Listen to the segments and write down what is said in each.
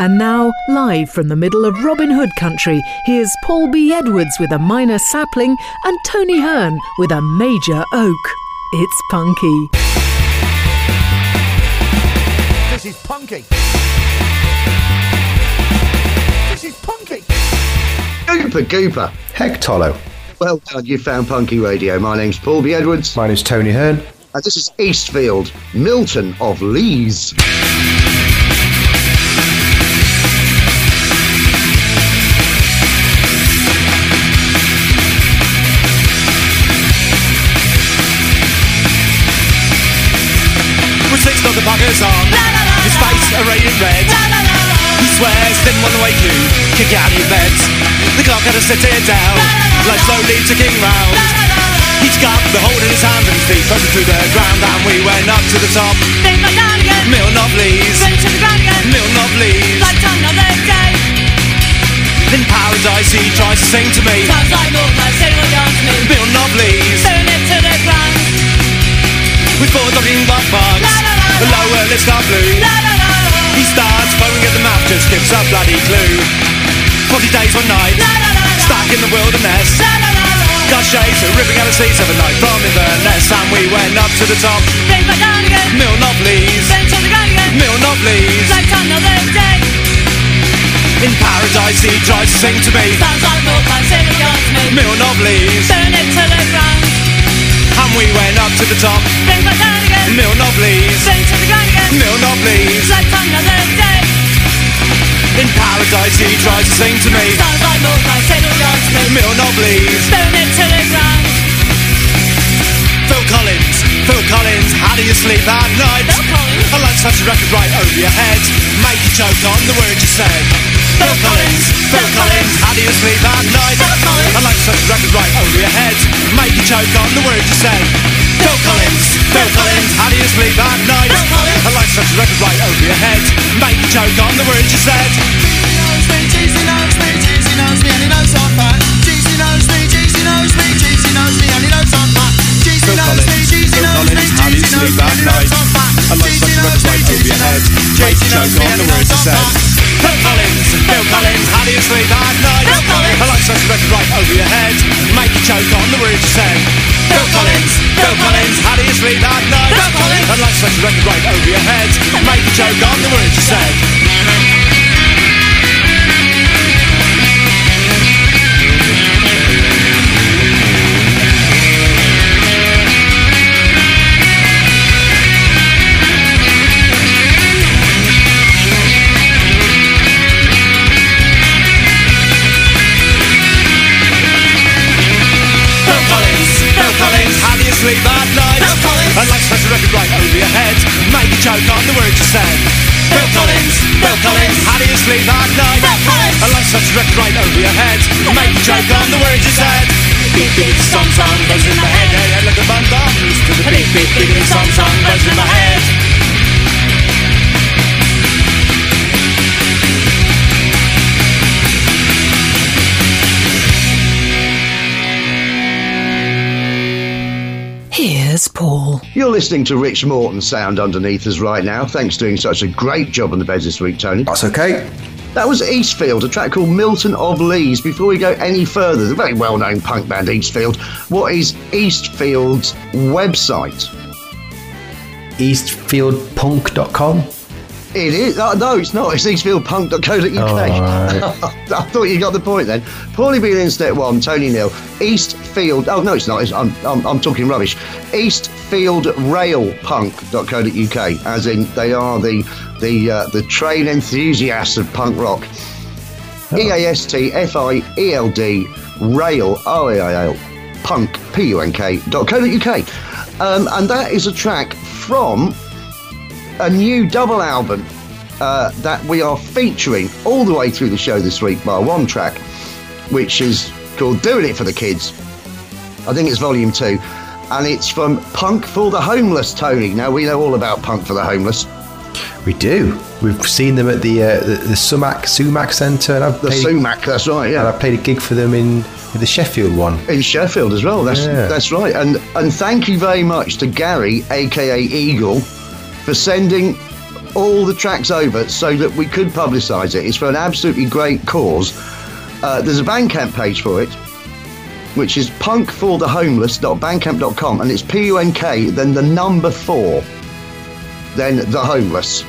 And now, live from the middle of Robin Hood country, here's Paul B. Edwards with a minor sapling and Tony Hearn with a major oak. It's punky. This is punky. This is punky. Gooper, Gooper. Heck, Tolo. Well done, you found Punky Radio. My name's Paul B. Edwards, My name's Tony Hearn. and this is Eastfield, Milton of Lees. Dog on. His face arrayed in red He swears didn't want to wake you Kick you out of your bed. The clock had to sit it down Life slowly ticking round. He's got the hold in his hands and his feet Frozen to the ground And we went up to the top. Milton of Lees Milton of Lees In paradise he tries to sing to me. Milton of Lees With four talking black bugs The lower lips are blue. He starts foaming at the mouth, just gives a bloody clue. Forty days, one night, stuck in the wilderness. Got shades ripping out the seats of a night from Inverness, and we went up to the top. Lees, Milton of Lees. In paradise, he tries to sing to me. Milton of Lees, and we went up to the top. Milton of Lees, Milton of Lees. In paradise, he tries to sing to me. Milton of Lees. Phil Collins, Phil Collins, how do you sleep at night? I like such a record right over your head, make you choke on the words you said. Phil Collins, Phil Collins, how do you sleep at night? I like such a record right over your head, make you choke on the words you said. Phil Collins, Phil Collins, how do you sleep at night? I like such a record right over your head, make you choke on the words you said. Phil Collins, Phil Collins, how do you sleep at night? I like such a record right over your head, make you choke on the words you said. Phil Collins, Phil Collins, how do you sleep at night? I like such a record right over your head, make you choke on the words you said. Phil Collins, Phil Collins, how do you sleep at night? I like such a record right over your head, make you choke on the words you said. Sleep at night? I like such a record right over your head, make you choke on the words you said. Phil Collins, Phil Collins, how do you sleep at night? I like such a record right over your head, make you choke on the words you said. Beep beep, song song goes in my head, head, head like a bun bum. Listen to the beep beep beep, song song goes in my head. Paul. You're listening to Rich Morton sound underneath us right now. Thanks for doing such a great job on the beds this week, Tony. That's okay. That was Eastfield, a track called Milton of Lees. Before we go any further, the very well known punk band Eastfield, what is Eastfield's website? Eastfieldpunk.com. It is. Oh, no, it's not. It's eastfieldpunk.co.uk. Oh, right. I thought you got the point then. Paulie being in step one, Tony Neal. Eastfield. Oh, no, it's not. It's, I'm, I'm, I'm talking rubbish. Eastfieldrailpunk.co.uk, as in they are the the uh, the train enthusiasts of punk rock. E A S T F I E L D rail R A I L punk P U N K dot co dot UK. Um, and that is a track from a new double album uh, that we are featuring all the way through the show this week by one track, which is called Doing It for the Kids. I think it's volume two. And it's from Punk for the Homeless, Tony. Now, we know all about Punk for the Homeless. We do. We've seen them at the uh, the, the Sumac Sumac Centre. And I've The played, Sumac, that's right, Yeah, and. I played a gig for them in the Sheffield one. In Sheffield as well, that's, Yeah. that's right. And, and thank you very much to Gary, aka Eagle, for sending all the tracks over so that we could publicise it. It's for an absolutely great cause. Uh, there's a Bandcamp page for it, which is punkforthehomeless.bandcamp.com, and it's P U N K, then the number four, then the homeless.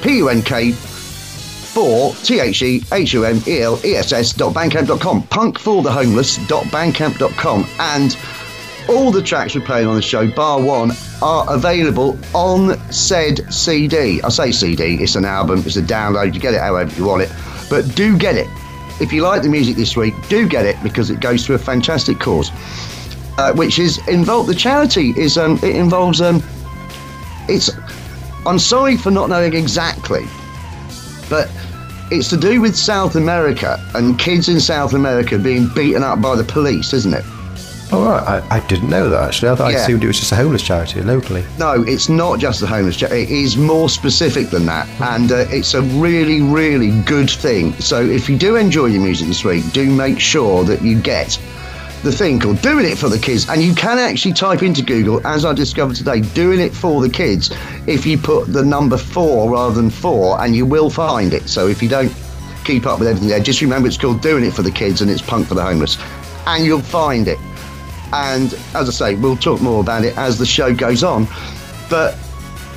P U N K for T H E H U M E L E S S dot bandcamp.com, punkforthehomeless.bandcamp.com, and all the tracks we're playing on the show, bar one, are available on said CD. I say CD, it's an album, it's a download, you get it however you want it, but do get it. If you like the music this week, do get it because it goes to a fantastic cause, uh, which is involved. The charity is um, it involves um, it's. I'm sorry for not knowing exactly, but it's to do with South America and kids in South America being beaten up by the police, isn't it? All right, I, I didn't know that actually. I thought I assumed it was just a homeless charity locally. No, it's not just a homeless charity. It is more specific than that, and uh, it's a really, really good thing. So if you do enjoy your music this week, do make sure that you get the thing called "Doing It for the Kids," and you can actually type into Google, as I discovered today, "Doing It for the Kids." If you put the number four rather than four, and you will find it. So if you don't keep up with everything there, just remember it's called "Doing It for the Kids" and it's punk for the homeless, and you'll find it. And as I say, we'll talk more about it as the show goes on. But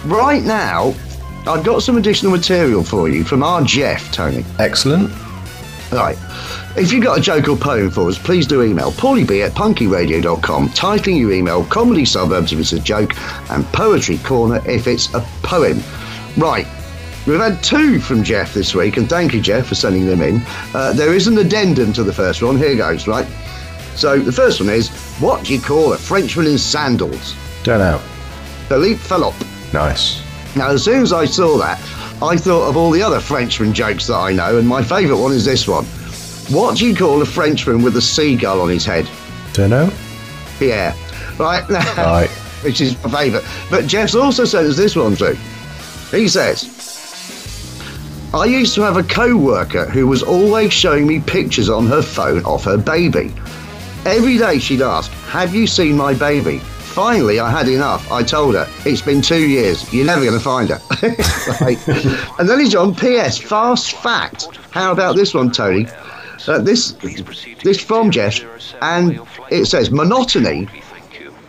right now, I've got some additional material for you from our Jeff, Tony. Excellent. Right. If you've got a joke or poem for us, please do email paulieb at punkyradio.com, titling your email Comedy Suburbs if it's a joke, and Poetry Corner if it's a poem. Right. We've had two from Jeff this week, and thank you, Jeff, for sending them in. Uh, there is an addendum to the first one. Here goes, right? So the first one is What do you call a Frenchman in sandals? Don't know. Philippe Philop. Nice. Now, as soon as I saw that, I thought of all the other Frenchman jokes that I know, and my favourite one is this one. What do you call a Frenchman with a seagull on his head? Don't know. Pierre. Right? Right. Which is my favourite. But Jeff's also sent us this one too. He says, I used to have a co worker who was always showing me pictures on her phone of her baby. Every day she'd ask, Have you seen my baby? Finally, I had enough. I told her, It's been two years. You're never going to find her. And then he's on PS, fast fact. How about this one, Tony? Uh, this, this from Jeff, and it says, Monotony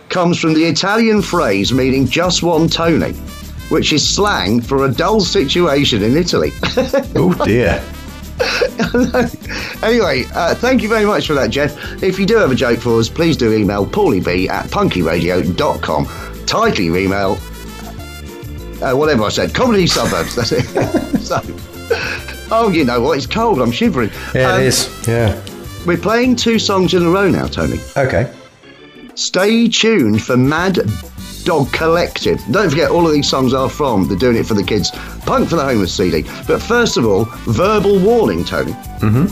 comes from the Italian phrase meaning just one Tony, which is slang for a dull situation in Italy. Oh dear. anyway, uh, thank you very much for that, Jeff. If you do have a joke for us, please do email paulieb at punkyradio.com. Title your email, uh, whatever I said, comedy suburbs, that's it. so, oh, you know what, it's cold, I'm shivering. Yeah, Um, it is. Yeah. We're playing two songs in a row now, Tony. Okay. Stay tuned for Mad Dog Collective. Don't forget, all of these songs are from the Doing It for the Kids Punk for the Homeless CD. But first of all, Verbal Warning, Tony. Mm-hmm.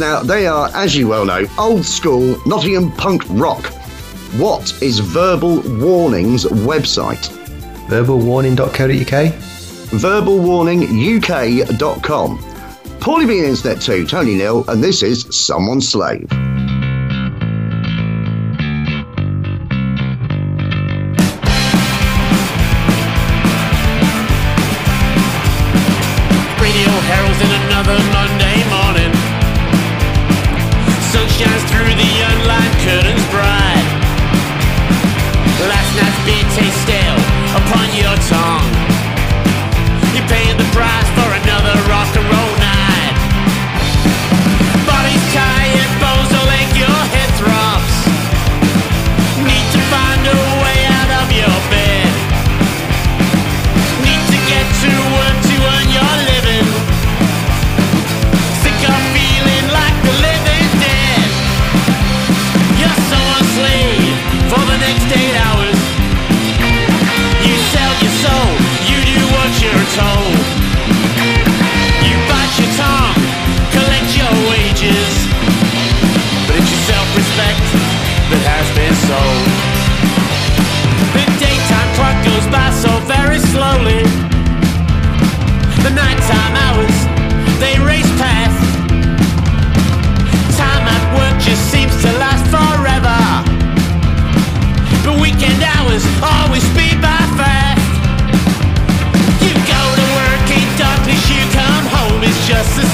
Now, they are, as you well know, old school Nottingham punk rock. What is Verbal Warning's website? Verbalwarning.co.uk. verbalwarninguk.com. Paulie B Internet too, Tony Neil, and this is Someone's Slave.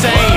insane.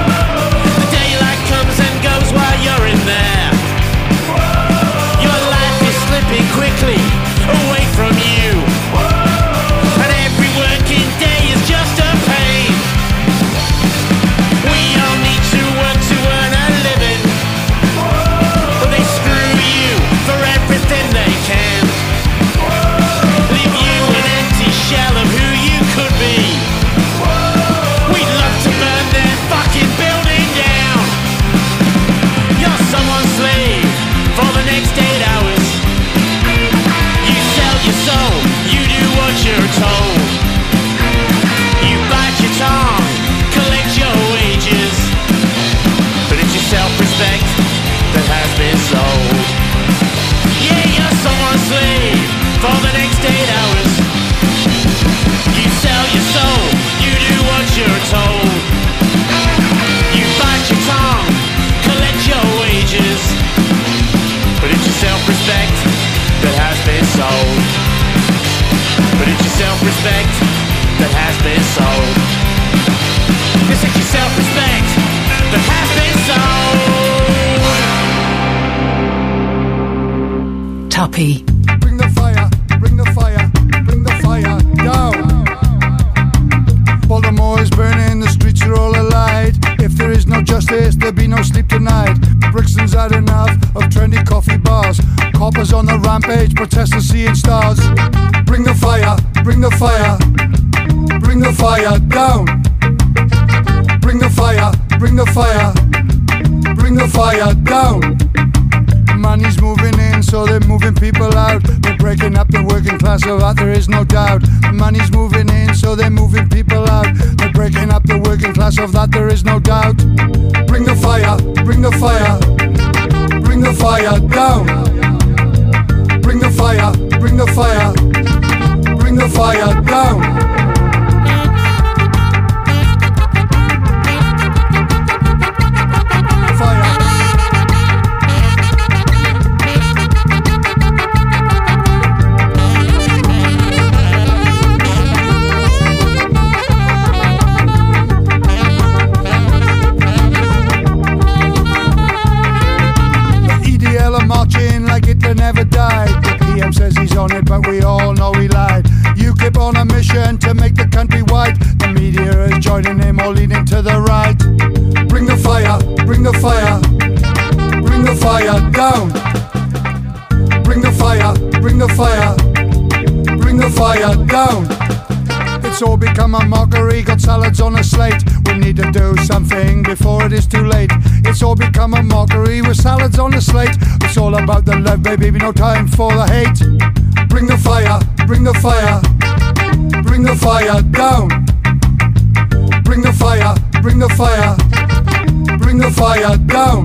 The baby, no time for the hate. Bring the fire, bring the fire, bring the fire down. Bring the fire, bring the fire, bring the fire down.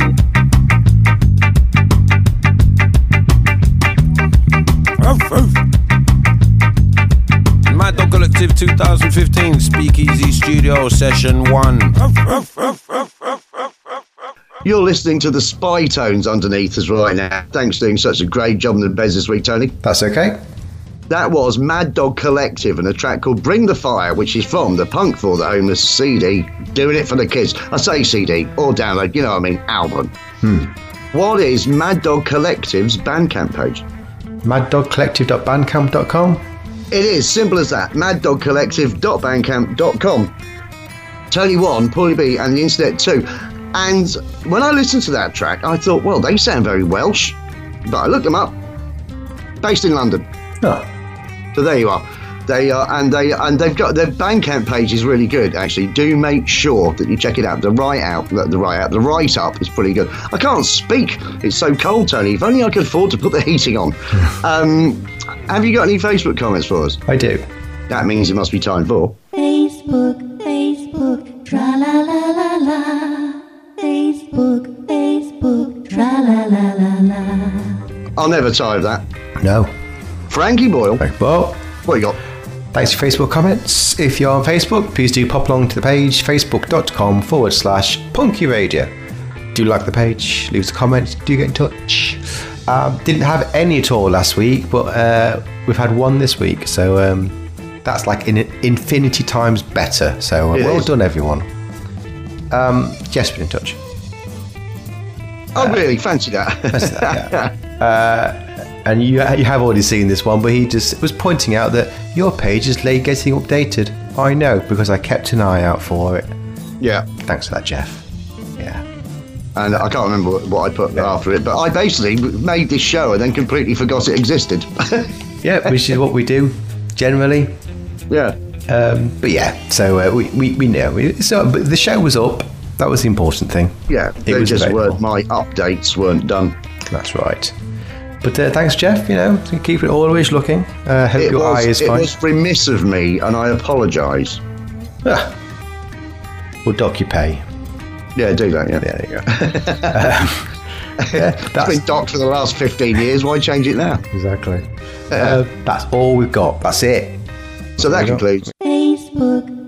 Mad Dog Collective 2015 Speakeasy Studio Session 1. You're listening to the spy tones underneath us right now. Thanks for doing such a great job in the beds this week, Tony. That's okay. That was Mad Dog Collective and a track called Bring the Fire, which is from the Punk for the Homeless CD. Doing it for the kids. I say CD or download, you know what I mean, album. Hmm. What is Mad Dog Collective's Bandcamp page? maddogcollective.bandcamp.com. It is simple as that. maddogcollective.bandcamp.com. Tony One, Paulie B, and the internet too. And when I listened to that track, I thought, well, they sound very Welsh. But I looked them up. Based in London. Oh, So there you are. They are, and they and they've got their Bandcamp page is really good. Actually, do make sure that you check it out. The write out, the, the write out, the write up is pretty good. I can't speak; it's so cold, Tony. If only I could afford to put the heating on. um, have you got any Facebook comments for us? I do. That means it must be time for. Facebook, Facebook, tra la la la la. I'll never tire of that. No. Frankie Boyle, you, Bob. what you got? Thanks for Facebook comments. If you're on Facebook, please do pop along to the page facebook.com forward slash punky radio. Do like the page, leave us a comment, do get in touch. Um, didn't have any at all last week, but uh, we've had one this week, so um, that's like in infinity times better. So uh, well is. done, everyone. Um, Jess, been in touch. Oh, really? Fancy that? That's that, yeah. uh, and you, you have already seen this one, but he just was pointing out that your page is late getting updated. I know because I kept an eye out for it. yeah. Thanks for that, Jeff. Yeah. And I can't remember what, I put after it, but I basically made this show and then completely forgot it existed. Yeah, which is what we do generally. yeah. Um, but yeah, so uh, we, we, we know. So, but the show was up. That was the important thing. Yeah, It they was just available. weren't. My updates weren't done. That's right. But uh, thanks, Jeff. You know, to keep it always looking. Uh, hope It your was, eye is it fine. was remiss of me, and I apologise. Ah. We'll dock you pay. Yeah, do that. Yeah, There you go. um, yeah, it's that's been docked for the last fifteen years. Why change it now? exactly. Uh, that's all we've got. That's it. So that There you go. concludes. Facebook, Facebook,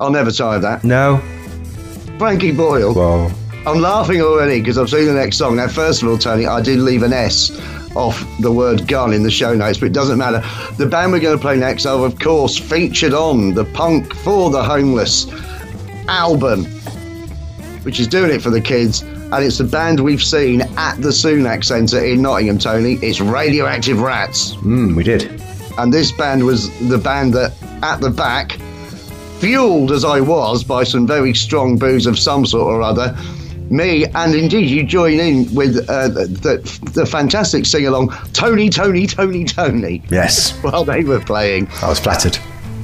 I'll never tire of that. No. Frankie Boyle. Well, I'm laughing already because I've seen the next song. Now, first of all, Tony, I did leave an S off the word gun in the show notes, but it doesn't matter. The band we're going to play next are, of course, featured on the Punk for the Homeless album, which is doing it for the kids. And it's the band we've seen at the Sumac Centre in Nottingham, Tony. It's Radioactive Rats. Mm, we did. And this band was the band that, at the back, fueled as I was by some very strong booze of some sort or other, me and indeed you join in with uh, the, the fantastic sing along Tony, Tony, Tony, Tony Yes. while they were playing. I was flattered.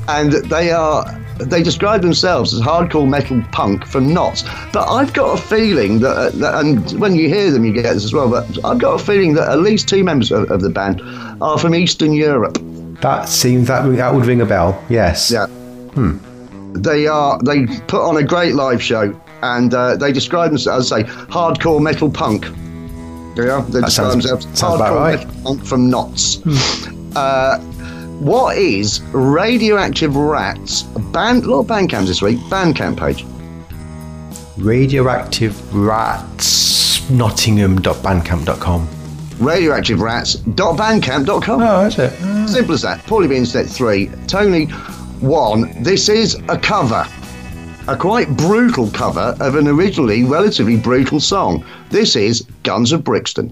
And they are. They describe themselves as hardcore metal punk from Notts, but I've got a feeling that, uh, that, and when you hear them, you get this as well. But I've got a feeling that at least two members of, of the band are from Eastern Europe. That seems that that would ring a bell. Yes. Yeah. They are. They put on a great live show, and uh, they describe themselves as say hardcore metal punk. Yeah, they That describe sounds- themselves sounds about hardcore right. metal punk from Notts. uh, what is Radioactive Rats? Band, a lot of bandcamps this week. Bandcamp page. Radioactive Rats Nottingham.bandcamp.com. Radioactiverats.bandcamp.com. Oh, that's it. Simple as that. Paulie B Internet 3. Tony 1. This is a cover. A quite brutal cover of an originally relatively brutal song. This is Guns of Brixton.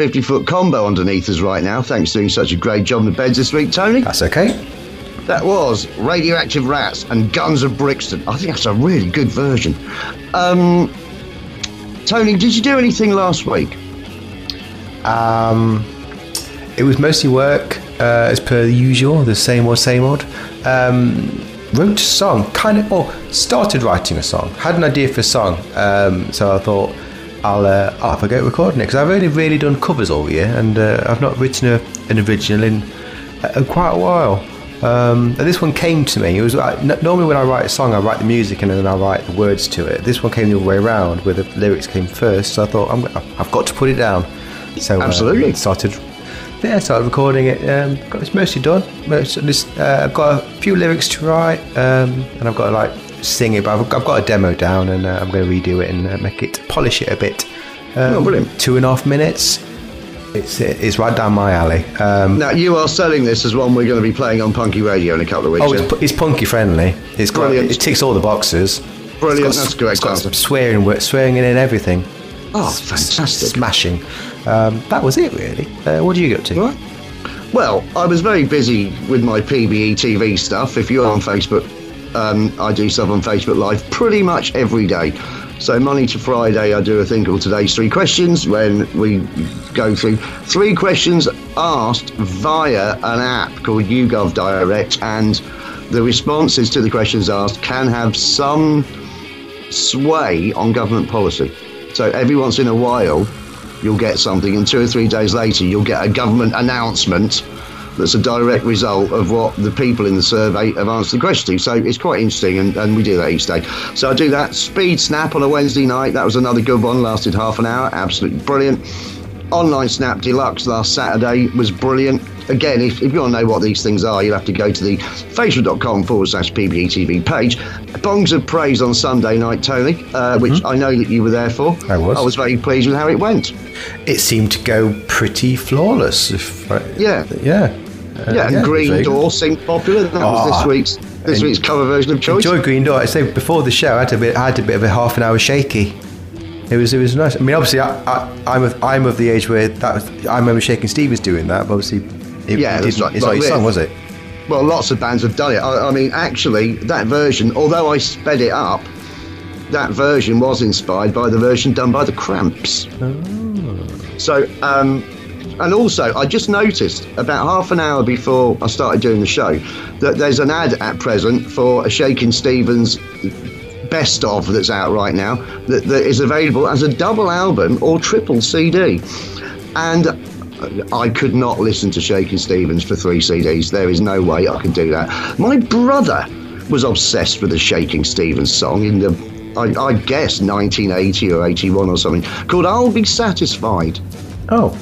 50 Foot Combo underneath us right now. Thanks for doing such a great job in the beds this week, Tony. That's okay. That was Radioactive Rats and Guns of Brixton. I think that's a really good version. Um, Tony, did you do anything last week? Um, it was mostly work, uh, as per usual, the same old, same old. Um, wrote a song, kind of, or started writing a song. Had an idea for a song, um, so I thought I'll, uh, I'll have a go at recording it because I've only really done covers all year, and uh, I've not written a, an original in uh, quite a while. Um, and this one came to me. It was like, n- normally when I write a song, I write the music and then I write the words to it. This one came the other way around, where the lyrics came first. So I thought I'm, I've got to put it down. So uh, Absolutely. started. Yeah, started recording it. Um, got it's mostly done. Most uh, I've got a few lyrics to write, um, and I've got like sing it. But I've, I've got a demo down, and uh, I'm going to redo it and uh, make it polish it a bit. Um, Oh, brilliant. Two and a half minutes. It's it's right down my alley. Um, Now, you are selling this as one we're going to be playing on Punky Radio in a couple of weeks. Oh, it's, it's punky friendly. It's got, Brilliant. it ticks all the boxes. Brilliant, got, that's a great it's got answer. swearing, swearing in and everything. Oh, fantastic. Smashing. Um, that was it, really. Uh, what do you get to? Right. Well, I was very busy with my PBE TV stuff. If you're on Facebook, um, I do stuff on Facebook Live pretty much every day. So Monday to Friday, I do a thing called Today's Three Questions, when we go through three questions asked via an app called YouGov Direct, and the responses to the questions asked can have some sway on government policy. So every once in a while, you'll get something, and two or three days later, you'll get a government announcement that's a direct result of what the people in the survey have answered the question to. So it's quite interesting, and, and we do that each day. So I do that. Speed Snap on a Wednesday night. That was another good one, lasted half an hour. Absolutely brilliant. Online Snap Deluxe last Saturday was brilliant. Again, if, if you want to know what these things are, you'll have to go to the facebook.com forward slash PBETV page. Bongs of Praise on Sunday night, Tony, uh, which I know that you were there for. I was. I was very pleased with how it went. It seemed to go pretty flawless. If I, Yeah. yeah. Uh, yeah, and Green. Door seemed popular. That was this Ah. week's this week's cover version of Choice. Enjoy Green Door. I say before the show, I had a bit, I had a bit of a half an hour shaky. It was, it was nice. I mean, obviously, I, I, I'm of, I'm of the age where that was, I remember Shaking Steve was doing that, but obviously, it, Yeah, it that's didn't- right. It's Like not your song, was it? Well, lots of bands have done it. I, I mean, actually, that version, although I sped it up, that version was inspired by the version done by the Cramps. So, um, and also, I just noticed about half an hour before I started doing the show that there's an ad at present for a Shakin' Stevens best of that's out right now that, that is available as a double album or triple CD. And I could not listen to Shakin' Stevens for three CDs. There is no way I can do that. My brother was obsessed with the Shakin' Stevens song in the, I, I guess, 1980 or 81 or something, called I'll Be Satisfied, Oh,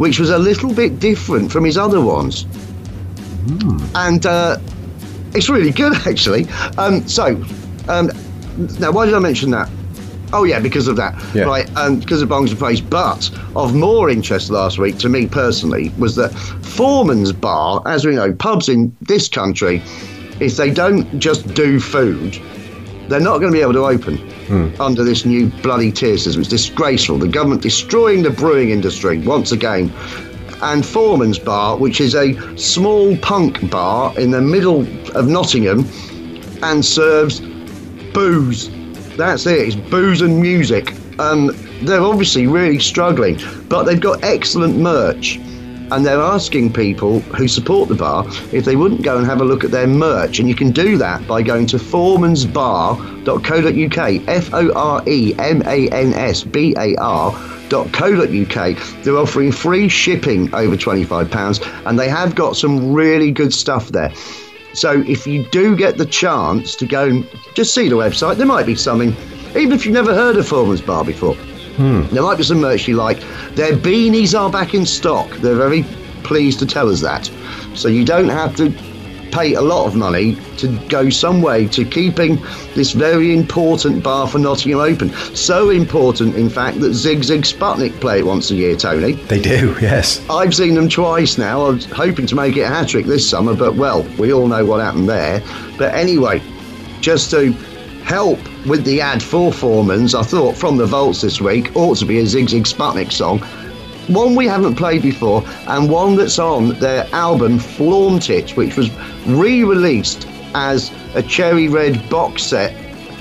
which was a little bit different from his other ones. And uh, it's really good, actually. Um, so, um, now, why did I mention that? Oh, yeah, because of that. Yeah. Right, um, because of Bongs and Praise. But of more interest last week to me personally was that Foreman's Bar, as we know, pubs in this country, if they don't just do food, they're not going to be able to open under this new bloody tier system. It's disgraceful. The government destroying the brewing industry once again. And Foreman's Bar, which is a small punk bar in the middle of Nottingham and serves booze. That's it. It's booze and music. Um, they're obviously really struggling, but they've got excellent merch. And they're asking people who support the bar if they wouldn't go and have a look at their merch. And you can do that by going to foremansbar.co.uk. F O R E M A N S B A R .co.uk. They're offering free shipping over £25 and they have got some really good stuff there. So if you do get the chance to go and just see the website, there might be something, even if you've never heard of Foreman's Bar before. Hmm. There might be some merch you like. Their beanies are back in stock. They're very pleased to tell us that. So you don't have to pay a lot of money to go some way to keeping this very important bar for Nottingham open. So important, in fact, that Sigue Sigue Sputnik play it once a year, Tony. they do. Yes. I've seen them twice now. I was hoping to make it a hat trick this summer, but well, we all know what happened there. But anyway, just to help with the ad for Foreman's, I thought from the vaults this week ought to be a Sigue Sigue Sputnik song. one we haven't played before, and one that's on their album Flaunt It, which was re-released as a cherry red box set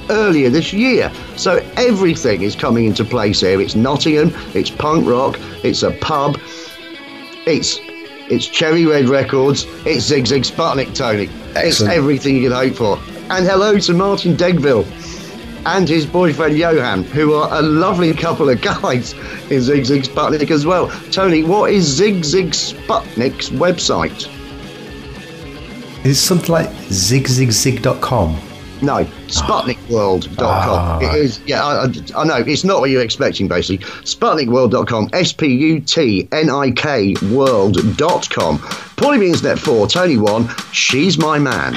earlier this year. So everything is coming into place here. It's Nottingham, it's punk rock, it's a pub, it's it's Cherry Red Records, it's Sigue Sigue Sputnik, Tony. It's everything you could hope for. And hello to Martin Degville and his boyfriend Johan, who are a lovely couple of guys in Sigue Sigue Sputnik as well. Tony, what is Sigue Sigue Sputnik's website? It's something like zigzigzig.com. No, SputnikWorld.com. Ah, It is, yeah, I, I- know, it's not what you're expecting, basically. SputnikWorld.com, S P U T N I K World.com. Paulie Beans Net 4, Tony 1, She's My Man.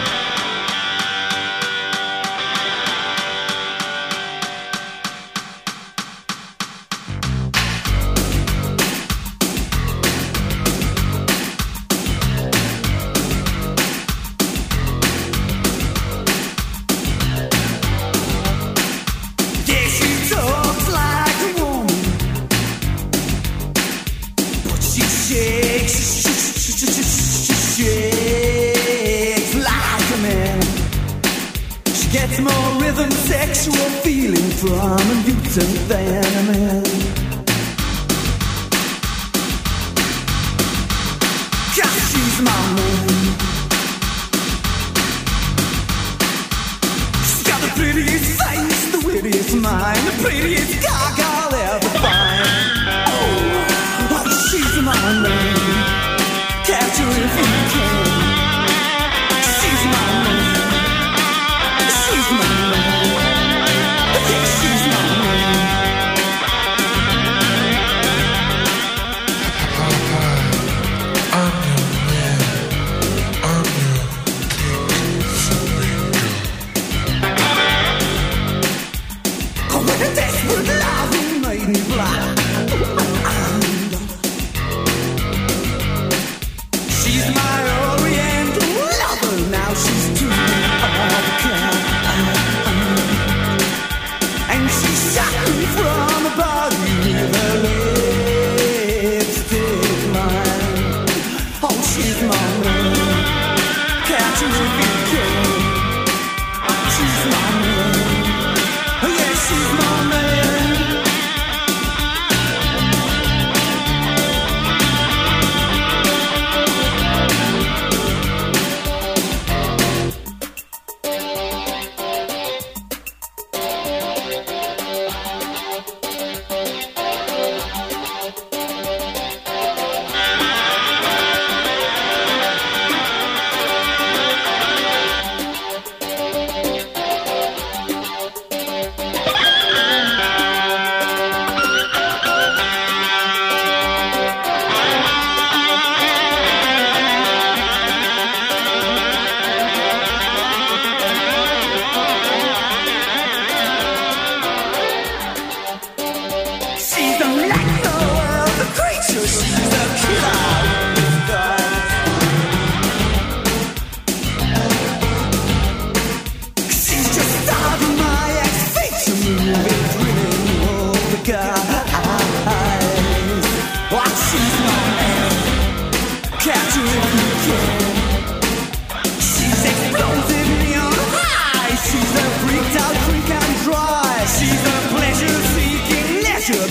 What desperate love you made me blind.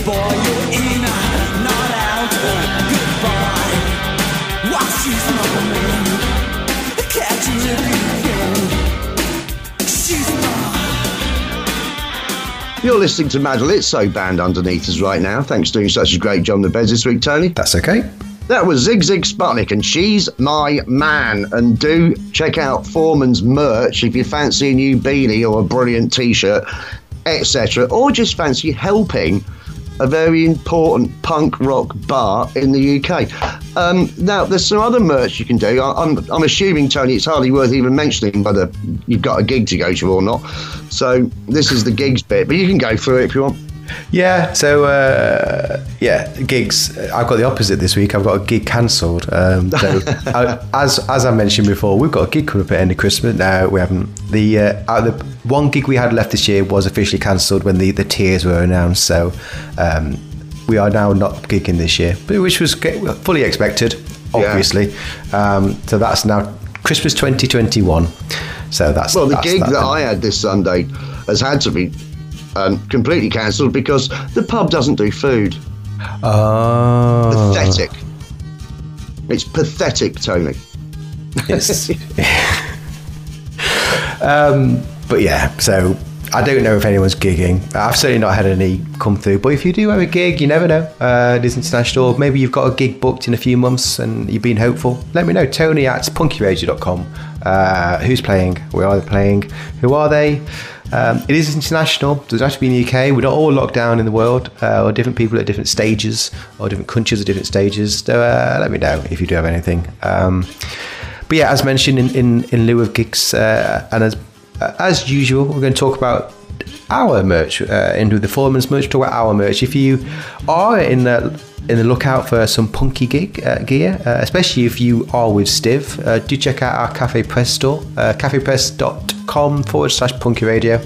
Boy. You're in, not out. Goodbye. Wow, she's my man. Catch her if you can. She's my. You're listening to Madelizzo Band underneath us right now. Thanks for doing such a great job on the beds this week, Tony. That's okay. That was Sigue Sigue Sputnik, and she's my man. And do check out Foreman's merch if you fancy a new beanie or a brilliant T-shirt, etc., or just fancy helping a very important punk rock bar in the UK. Um, now, there's some other merch you can do. I, I'm, I'm assuming, Tony, it's hardly worth even mentioning whether you've got a gig to go to or not. So this is the gigs bit, but you can go through it if you want. Yeah, so uh, yeah, gigs. I've got the opposite this week. I've got a gig cancelled. Um, so uh, as as I mentioned before, we've got a gig coming up at the end of Christmas. Now we haven't the uh, out of the one gig we had left this year was officially cancelled when the the tiers were announced. So um, we are now not gigging this year, which was fully expected, obviously. Um, so that's now Christmas 2021. So that's Well, the that's gig that that. I had this Sunday has had to be um, completely cancelled because the pub doesn't do food. Oh. Pathetic. It's pathetic, Tony. Yes. um, but yeah, so I don't know if anyone's gigging. I've certainly not had any come through. But if you do have a gig, you never know. Uh, it is international. Maybe you've got a gig booked in a few months and you've been hopeful. Let me know. Tony at punkyradio.com. Uh, who's playing? Where are they playing? Who are they? Um, it is international. It doesn't have to be in the UK. We're not all locked down in the world, uh, or different people at different stages, or different countries at different stages. So uh, let me know if you do have anything. Um, but yeah, as mentioned in, in, in lieu of gigs, uh, and as as usual, we're going to talk about our merch uh, into the Foreman's merch. to our merch. If you are in the in the lookout for some punky gig uh, gear, uh, especially if you are with Stiv, uh, do check out our Cafe Press store, uh, cafepress.com forward slash punky radio,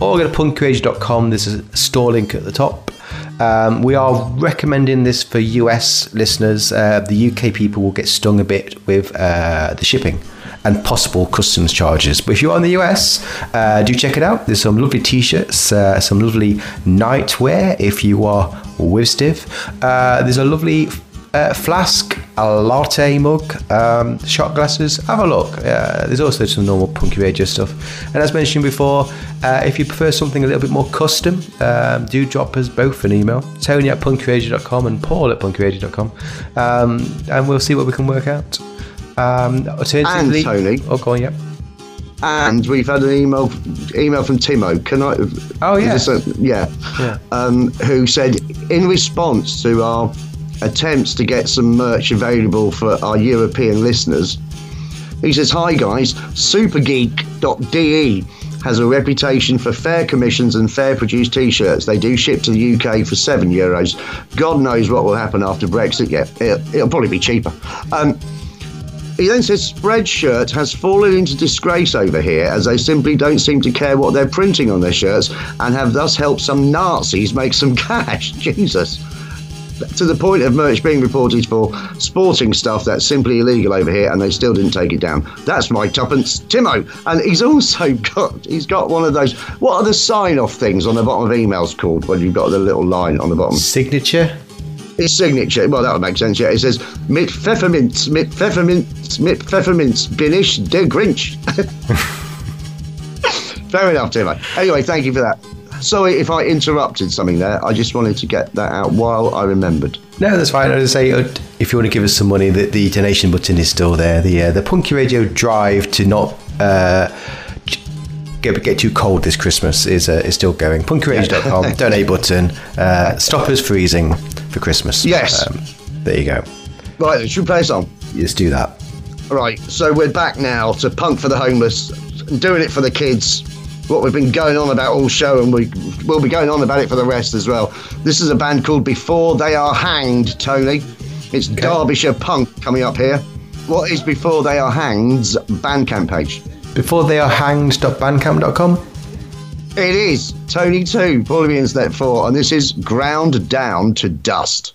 or go to punkyradio.com. There's a store link at the top. Um, we are recommending this for US listeners. Uh, the UK people will get stung a bit with uh, the shipping and possible customs charges. But if you're in the US, uh, do check it out. There's some lovely t-shirts, uh, some lovely nightwear if you are with Stiv. Uh, there's a lovely uh, flask, a latte mug, um, shot glasses. Have a look. Uh, there's also some normal punky radio stuff. And as mentioned before, uh, if you prefer something a little bit more custom, um, do drop us both an email. Tony at punkyradio.com and Paul at punkyradio.com. Um, and we'll see what we can work out. Um, alternatively, And Tony. Oh, go on, yep. And we've had an email email from Timo. Can I? Oh, yeah. is this a- yeah. Yeah. Um, who said in response to our attempts to get some merch available for our European listeners, he says, "Hi guys, Supergeek.de has a reputation for fair commissions and fair produced T-shirts. They do ship to the UK for seven euros. God knows what will happen after Brexit. Yeah, it'll, it'll probably be cheaper." Um, he then says Spreadshirt has fallen into disgrace over here as they simply don't seem to care what they're printing on their shirts and have thus helped some Nazis make some cash. Jesus. To the point of merch being reported for sporting stuff that's simply illegal over here and they still didn't take it down. That's my tuppence, Timo. And he's also got he's got one of those what are the sign off things on the bottom of emails called when you've got the little line on the bottom? Signature. His signature, well, that would make sense, yeah. It says, mit Pfefferminz, mit Pfefferminz, mit Pfefferminz, bin ich der Grinch. Fair enough, Timo. Anyway, thank you for that. Sorry if I interrupted something there. I just wanted to get that out while I remembered. No, that's fine. I say, uh, if you want to give us some money, the, the donation button is still there. The uh, the Punky Radio drive to not uh, get get too cold this Christmas is uh, is still going. Punkyradio.com donate button. Uh, stop us freezing for Christmas. Yes. Um, there you go. Right, should we play a song? Let's do that. Right, so we're back now to Punk for the Homeless, doing it for the kids. What we've been going on about all show, and we will be going on about it for the rest as well. This is a band called Before They Are Hanged, Tony. It's Derbyshire punk coming up here. What is Before They Are Hanged's Bandcamp page? Before they are hanged.bandcamp.com. It is Tony 2, Paul of the Internet 4, and this is Ground Down to Dust.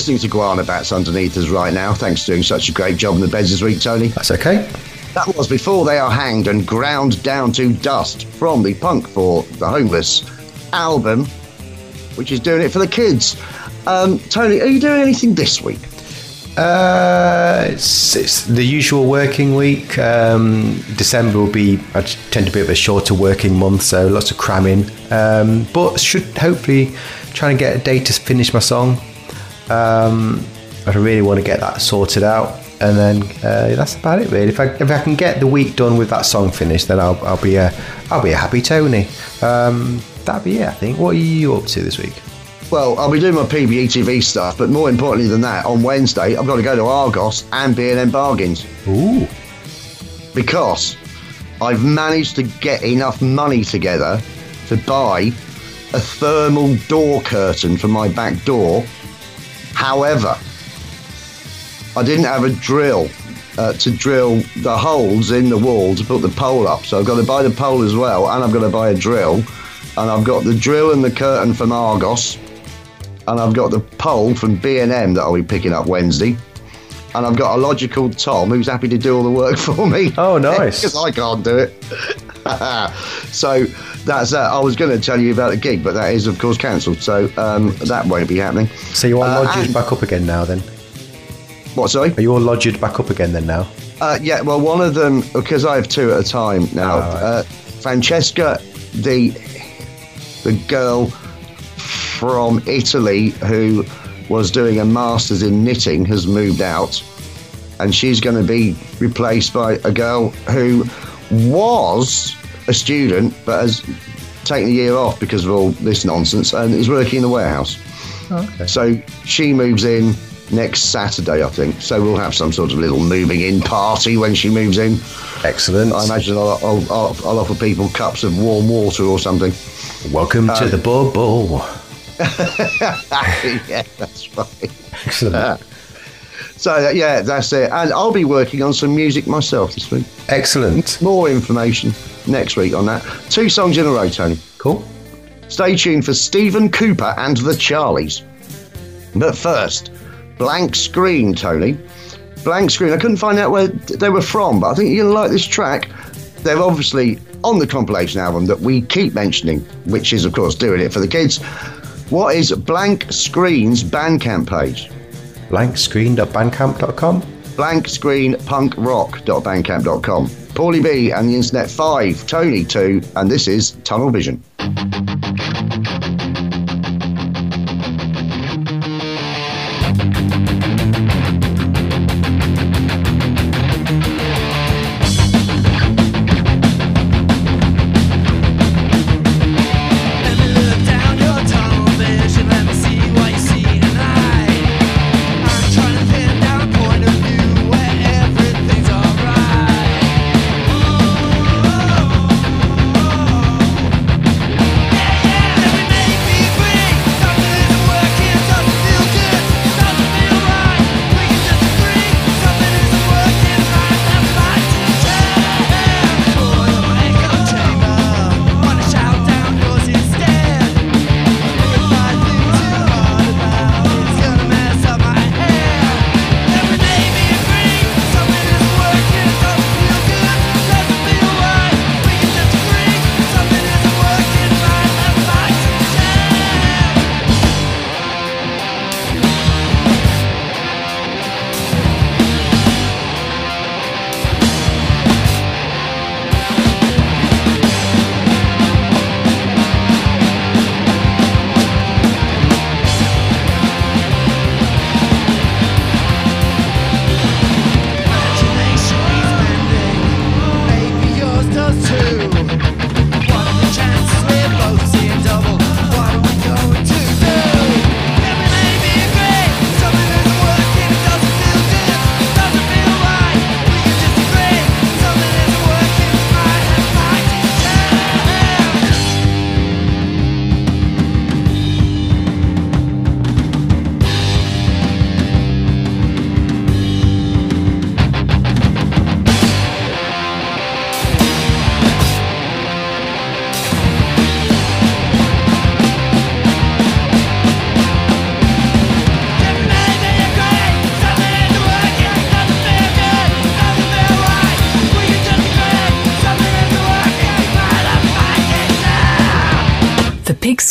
Listening to Guana Batz underneath us right now. Thanks for doing such a great job in the beds this week, Tony. That's okay. That was before they are hanged and ground down to dust from the Punk for the Homeless album, which is doing it for the kids. Um, Tony, are you doing anything this week? Uh, it's, it's the usual working week. Um, December will be, I tend to be a bit of a shorter working month, so lots of cramming. Um, but should hopefully try and get a day to finish my song. Um, I really want to get that sorted out, and then uh, that's about it. Really, if I if I can get the week done with that song finished, then I'll I'll be a I'll be a happy Tony. Um, that'd be it. I think. What are you up to this week? Well, I'll be doing my PBETV stuff, but more importantly than that, on Wednesday, I've got to go to Argos and B&M Bargains Ooh, because I've managed to get enough money together to buy a thermal door curtain for my back door. However, I didn't have a drill uh, to drill the holes in the wall to put the pole up. So I've got to buy the pole as well, and I've got to buy a drill. And I've got the drill and the curtain from Argos, and I've got the pole from B&M that I'll be picking up Wednesday. And I've got a logical Tom who's happy to do all the work for me. Oh, nice. Because I can't do it. so that's that. I was going to tell you about the gig, but that is, of course, cancelled. So um, that won't be happening. so you want Uh, lodgers and- back up again now? Then What, sorry? are you all lodgered back up again then now? Uh, yeah, well, one of them, because I have two at a time now. Oh, right. uh, Francesca, the the girl from Italy who was doing a master's in knitting, has moved out, and she's going to be replaced by a girl who was a student but has taken a year off because of all this nonsense and is working in the warehouse. Okay. So she moves in next Saturday, I think. So we'll have some sort of little moving in party when she moves in. Excellent. I imagine I'll, I'll, I'll, I'll offer people cups of warm water or something. Welcome to the bubble. yeah, that's right. Excellent. So uh, yeah, that's it. And I'll be working on some music myself this week. Excellent. More information next week on that. Two songs in a row, Tony. Cool. Stay tuned for Stephen Cooper and the Charlies. But first, Blank Screen, Tony. Blank Screen. I couldn't find out where they were from, but I think you're going to like this track. They're obviously on the compilation album that we keep mentioning, which is, of course, doing it for the kids. What is Blank Screen's Bandcamp page? Blankscreen.bandcamp.com. blankscreenpunkrock.bandcamp.com. Paulie B and the Internet 5, Tony 2, and this is Tunnel Vision.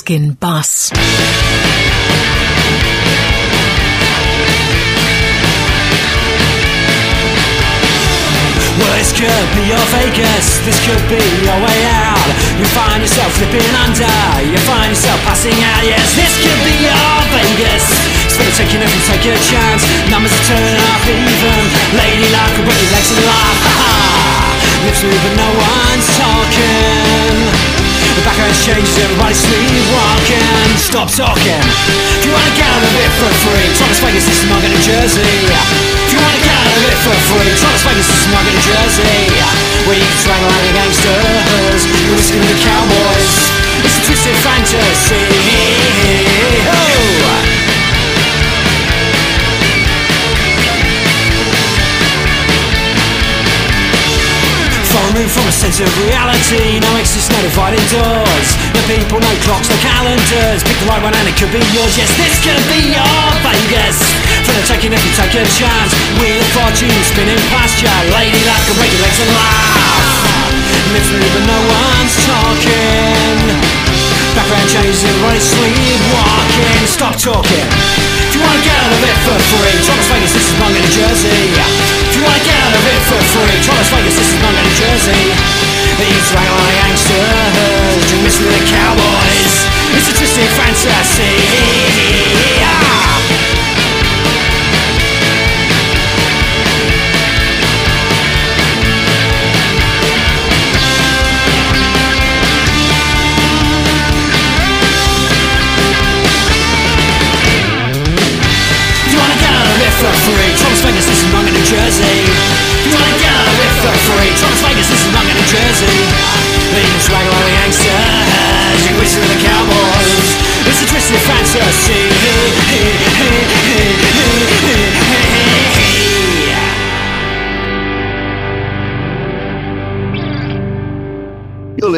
Pigskin bus. Well, this could be your Vegas, this could be your way out. You find yourself slipping under, you find yourself passing out. Yes, this could be your Vegas. It's for the taking if you take a chance. Numbers are turning up even. Lady luck will break your legs and laugh. Ha ha! Lips but no one's talking. The background changes, everybody's sleepwalking. Stop talking. If you wanna get out of it for free, Thomas Vegas, is Margate, New Jersey. If you wanna get out of it for free, Thomas Vegas, is Margate, New Jersey. Where you can swang like the gangsters, you're listening to the cowboys. It's a twisted fantasy. Move from a sense of reality. No exists, no dividing doors. The people, no clocks, no calendars. Pick the right one and it could be yours. Yes, this could be your Vegas For the taking if you take a chance Wheel of fortune spinning past ya. Lady luck can break your legs and laugh. Lips move but no one's talking. Background changes, everybody's sleepwalking Stop talking. If you wanna get out of it for free Thomas Vegas, this is New Jersey. These rang like gangsters Drink mixed with the cowboys. It's a twisted fantasy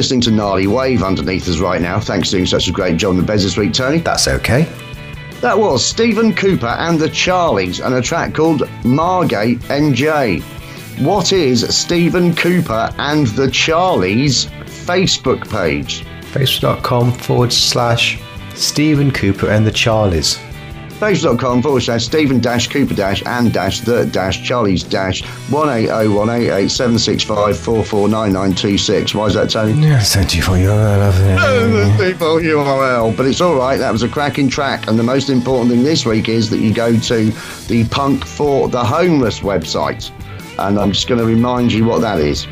listening to Gnarly Wave underneath us right now. Thanks for doing such a great job on the beds this week, Tony. That's okay. That was Stephen Cooper and the Charlies and a track called Margate NJ. What is Stephen Cooper and the Charlies Facebook page? Facebook.com forward slash Stephen Cooper and the Charlies. Facebook.com forward slash Stephen dash Cooper dash and dash the dash Charlies dash 180188765449926. Why is that, Tony? Yes, thank you for your love. Default URL, but it's all right. That was a cracking track, and the most important thing this week is that you go to the Punk for the Homeless website, and I'm just going to remind you what that is.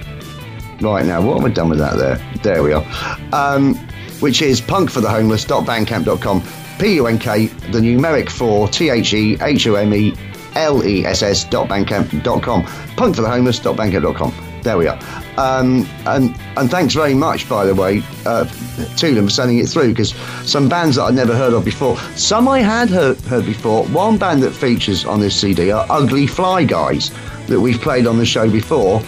Right now, what have I done with that? There, there we are. Um, which is punkforthehomeless.bandcamp.com. P U N K, the numeric four, T H E H O M E L E S S dot bandcamp.com. Punkforthehomeless.bandcamp.com. There we are. Um, and and thanks very much, by the way, uh, to them for sending it through because some bands that I'd never heard of before, some I had heard, heard before. One band that features on this CD are Ugly Fly Guys that we've played on the show before,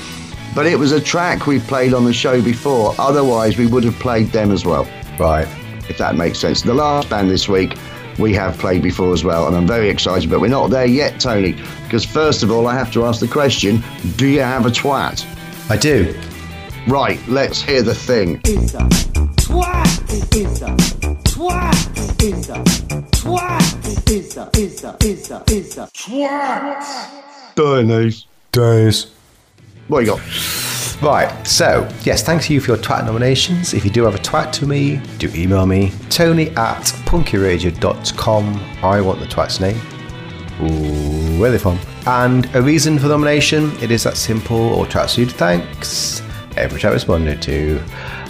but it was a track we've played on the show before. Otherwise, we would have played them as well Right. If that makes sense. The last band this week we have played before as well, and I'm very excited, but we're not there yet, Tony. Because first of all, I have to ask the question do you have a twat? I do. Right, let's hear the thing. It's a twat. It's a twat. It's a twat. It's a it's a it's a it's a Denise. Days. What you got? Right, so, yes, thanks to you for your twat nominations. If you do have a twat to me, do email me, tony at punkyradio.com. I want the twat's name. Ooh, where are they from? And a reason for the nomination, it is that simple, or twats you thanks. Every chat responded to.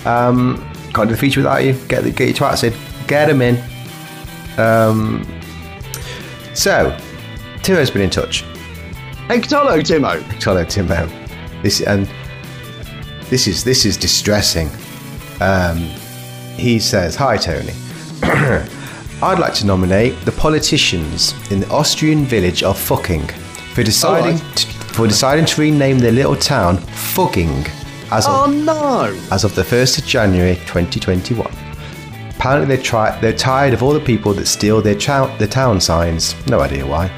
Um, can't do the feature without you. Get, the, get your twats in. Get them in. Um, so, Timo's been in touch. Hey, Timo. Hello, Timo. This and this is this is distressing. Um, he says, "Hi, Tony. I'd like to nominate the politicians in the Austrian village of Fucking for deciding Alright. t- for deciding to rename their little town Fucking as of, Oh, no. as of the first of January 2021." Apparently, they try, they're tired of all the people that steal their, their town signs. No idea why.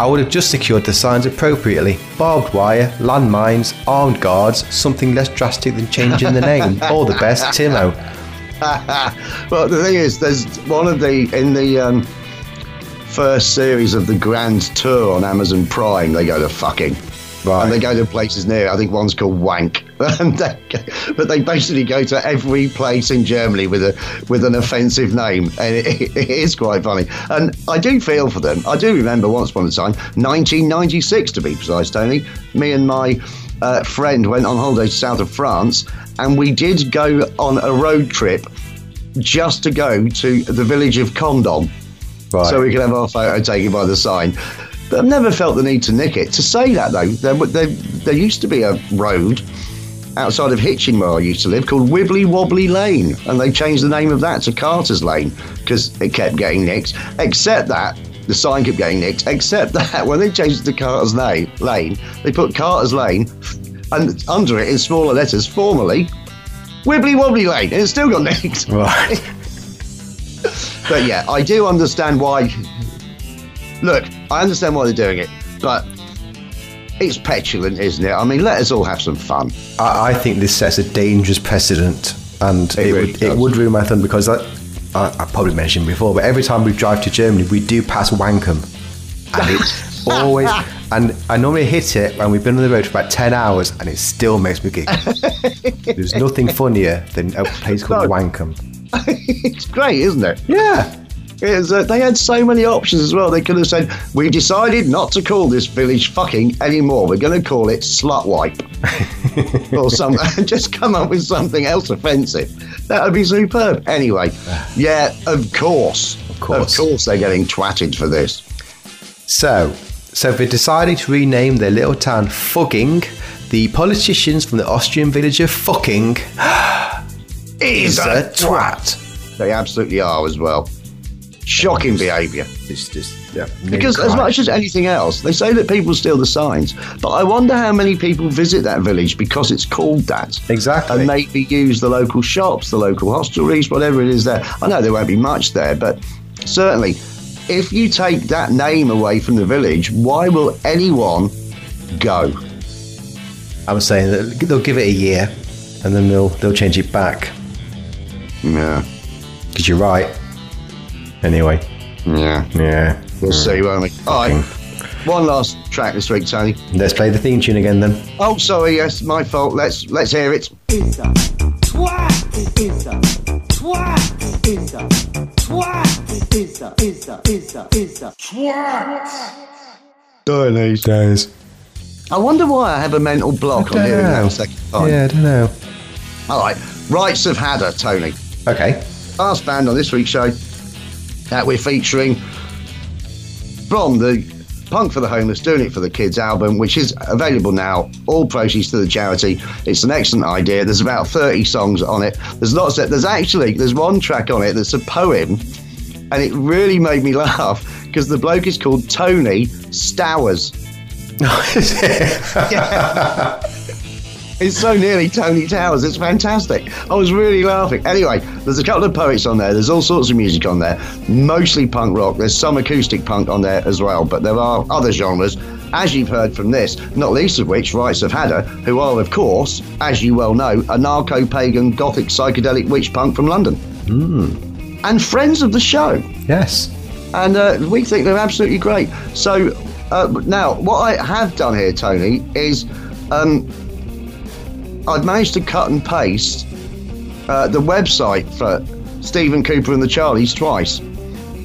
I would have just secured the signs appropriately barbed wire, landmines, armed guards, something less drastic than changing the name. All the best, Timo. well, the thing is, there's one of the in the um, first series of the Grand Tour on Amazon Prime. They go to fucking, Right. and they go to places near. I think one's called Wank, and they, but they basically go to every place in Germany with a with an offensive name, and it, it is quite funny. And I do feel for them. I do remember once upon a time, 1996 to be precise, Tony. Me and my uh, friend went on holiday to south of France, and we did go on a road trip just to go to the village of Condom Right. so we could have our photo taken by the sign. But I've never felt the need to nick it. To say that though, there, there, there used to be a road outside of Hitchin where I used to live called Wibbly Wobbly Lane, and they changed the name of that to Carter's Lane because it kept getting nicked. Except that the sign kept getting nicked. Except that when they changed it to Carter's Na- Lane, they put Carter's Lane and under it in smaller letters, formerly Wibbly Wobbly Lane, and it's still got nicked. right. But yeah, I do understand why. Look, I understand why they're doing it, but it's petulant, isn't it? I mean, let us all have some fun. I, I think this sets a dangerous precedent, and it, really would, it would ruin my thumb because I, I, I probably mentioned before, but every time we drive to Germany, we do pass Wankum, and it's always. And I normally hit it when we've been on the road for about ten hours, and it still makes me giggle. There's nothing funnier than a place called No. Wankum. it's great, isn't it? Yeah. Uh, they had so many options as well. They could have said, "We decided not to call this village fucking anymore. We're going to call it slut wipe." or something, just come up with something else offensive. That would be superb. Anyway, yeah, of course, of course. of course, they're getting twatted for this. So, so they decided to rename their little town Fugging. The politicians from the Austrian village of Fucking is a twat. They absolutely are as well. Shocking behaviour. It's just yeah. Because as much as anything else, they say that people steal the signs. But I wonder how many people visit that village because it's called that. Exactly. And maybe use the local shops, the local hostelries, whatever it is there. I know there won't be much there, but certainly, if you take that name away from the village, why will anyone go? I'm saying that they'll give it a year, and then they'll they'll change it back. Yeah. Because you're right. Anyway, Yeah. yeah. We'll see, hmm. won't we? All right. One last track this week, Tony. Let's play the theme tune again then. Oh, sorry. Yes, my fault. Let's let's hear it. It's a twat. It's a twat. It's a twat. It's a it's a it's a it's a twat. Chinese. Guys. I wonder why I have a mental block on hearing that second time. Yeah, I don't know. All right. Rites of Hadda, Tony. Okay. Last band on this week's show that we're featuring from the Punk for the Homeless, Doing It for the Kids album, which is available now. All proceeds to the charity. It's an excellent idea. There's about 30 songs on it. There's lots of, there's actually, there's one track on it that's a poem, and it really made me laugh because the bloke is called Tony Stowers. Oh, It's so nearly Tony Towers. It's fantastic. I was really laughing. Anyway, there's a couple of poets on there. There's all sorts of music on there, mostly punk rock. There's some acoustic punk on there as well, but there are other genres, as you've heard from this, not least of which Rites of Hadda, who are, of course, as you well know, anarcho pagan gothic psychedelic witch punk from London. And friends of the show yes. and uh, we think they're absolutely great. So uh, now, what I have done here, Tony, is um, I've managed to cut and paste uh, the website for Stephen Cooper and the Charlies twice.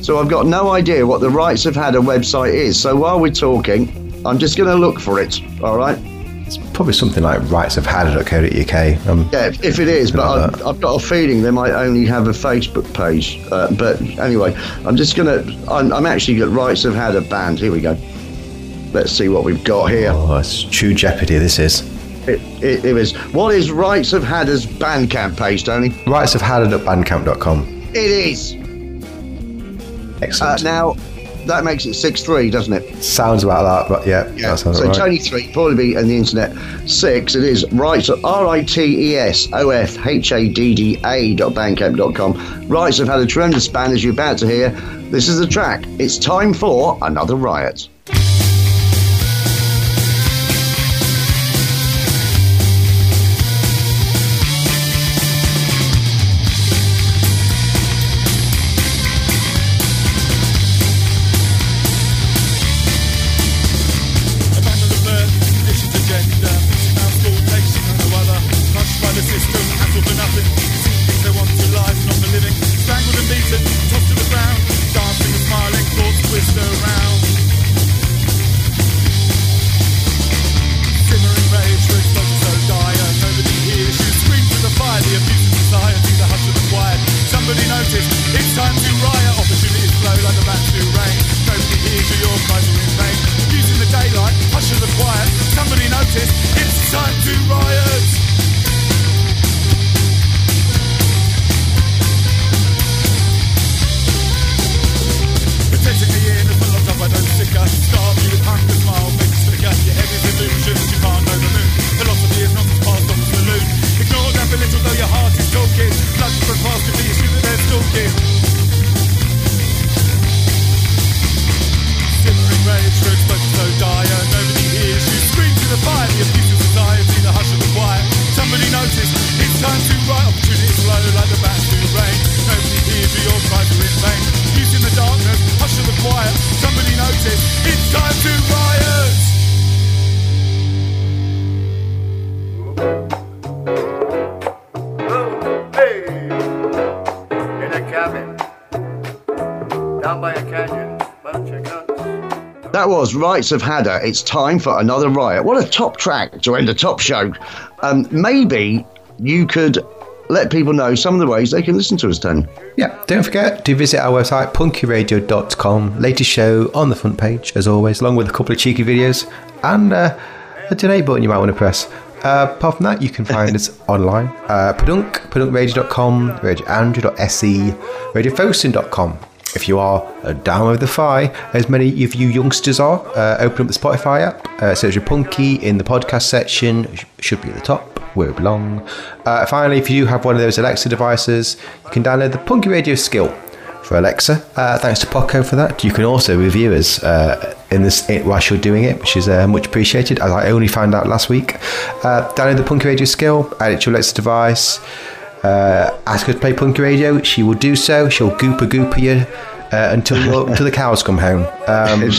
So I've got no idea what the Rites of Hadda website is. So while we're talking, I'm just going to look for it. All right. It's probably something like ritesofhadda.co.uk. Um, Yeah, if it is, but I've, I've got a feeling they might only have a Facebook page. Uh, but anyway, I'm just gonna. I'm, I'm actually got rights had a band. Here we go. Let's see what we've got here. oh, it's true jeopardy, this is. It, it, it is. What is Rites of Hadda's Bandcamp page, Tony? Ritesofhadda.bandcamp.com. It is. Uh, Excellent. now that makes it six three, doesn't it? Sounds about that, but yeah, Yeah. that sounds So right. Tony three, probably be on the internet. Six, it is rights of R I T E S O F H A D D A dot bandcamp dot com. Rites of Hadda tremendous span as you're about to hear. This is the track. It's time for another riot. Rites of Hadda. It's time for another riot. What a top track to end a top show. Um, maybe you could let people know some of the ways they can listen to us, Tony. Yeah, don't forget to visit our website, punkyradio.com. Latest show on the front page, as always, along with a couple of cheeky videos and uh, a donate button you might want to press. Uh, apart from that, you can find us online. Uh, Padunk, padunkradio.com, radioandrew.se, radiofosun.com. If you are uh, down with the Fi, as many of you youngsters are, uh, open up the Spotify app, uh, search your Punky in the podcast section, sh- should be at the top where it belong. Uh, finally, if you do have one of those Alexa devices, you can download the Punky Radio skill for Alexa. Uh, thanks to Poco for that. You can also review us in this whilst you're doing it, which is much appreciated. As I only found out last week. Download the Punky Radio skill, add it to your Alexa device. Uh, ask her to play Punky Radio. She will do so. She'll gooper gooper you. Uh, until until the cows come home. Um, It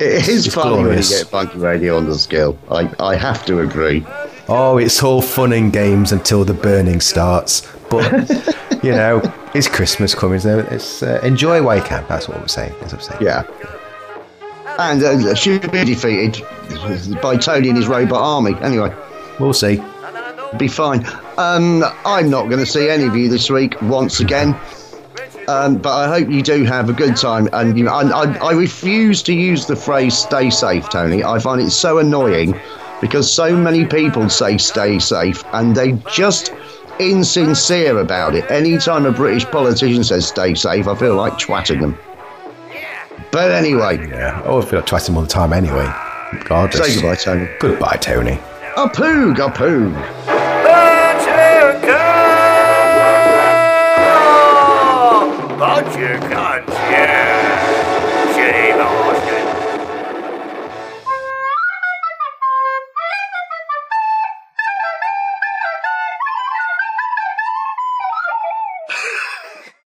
is it's funny when you glorious. get Funky Radio on the scale. I, I have to agree. Oh, it's all fun and games until the burning starts. But you know, it's Christmas coming, so it's uh, enjoy can. That's what we're saying. That's what we're saying. Yeah. And uh, should be defeated by Tony and his robot army. Anyway, we'll see. Be fine. Um, I'm not going to see any of you this week once again. Um, but I hope you do have a good time. And you know, I, I, I refuse to use the phrase "stay safe," Tony. I find it so annoying because so many people say "stay safe" and they just insincere about it. Anytime a British politician says "stay safe," I feel like twatting them. But anyway, Yeah, I always feel like twice all the time anyway. Regardless. say goodbye, Tony. Goodbye, Tony. A poog, a poog. Bunch you, guns.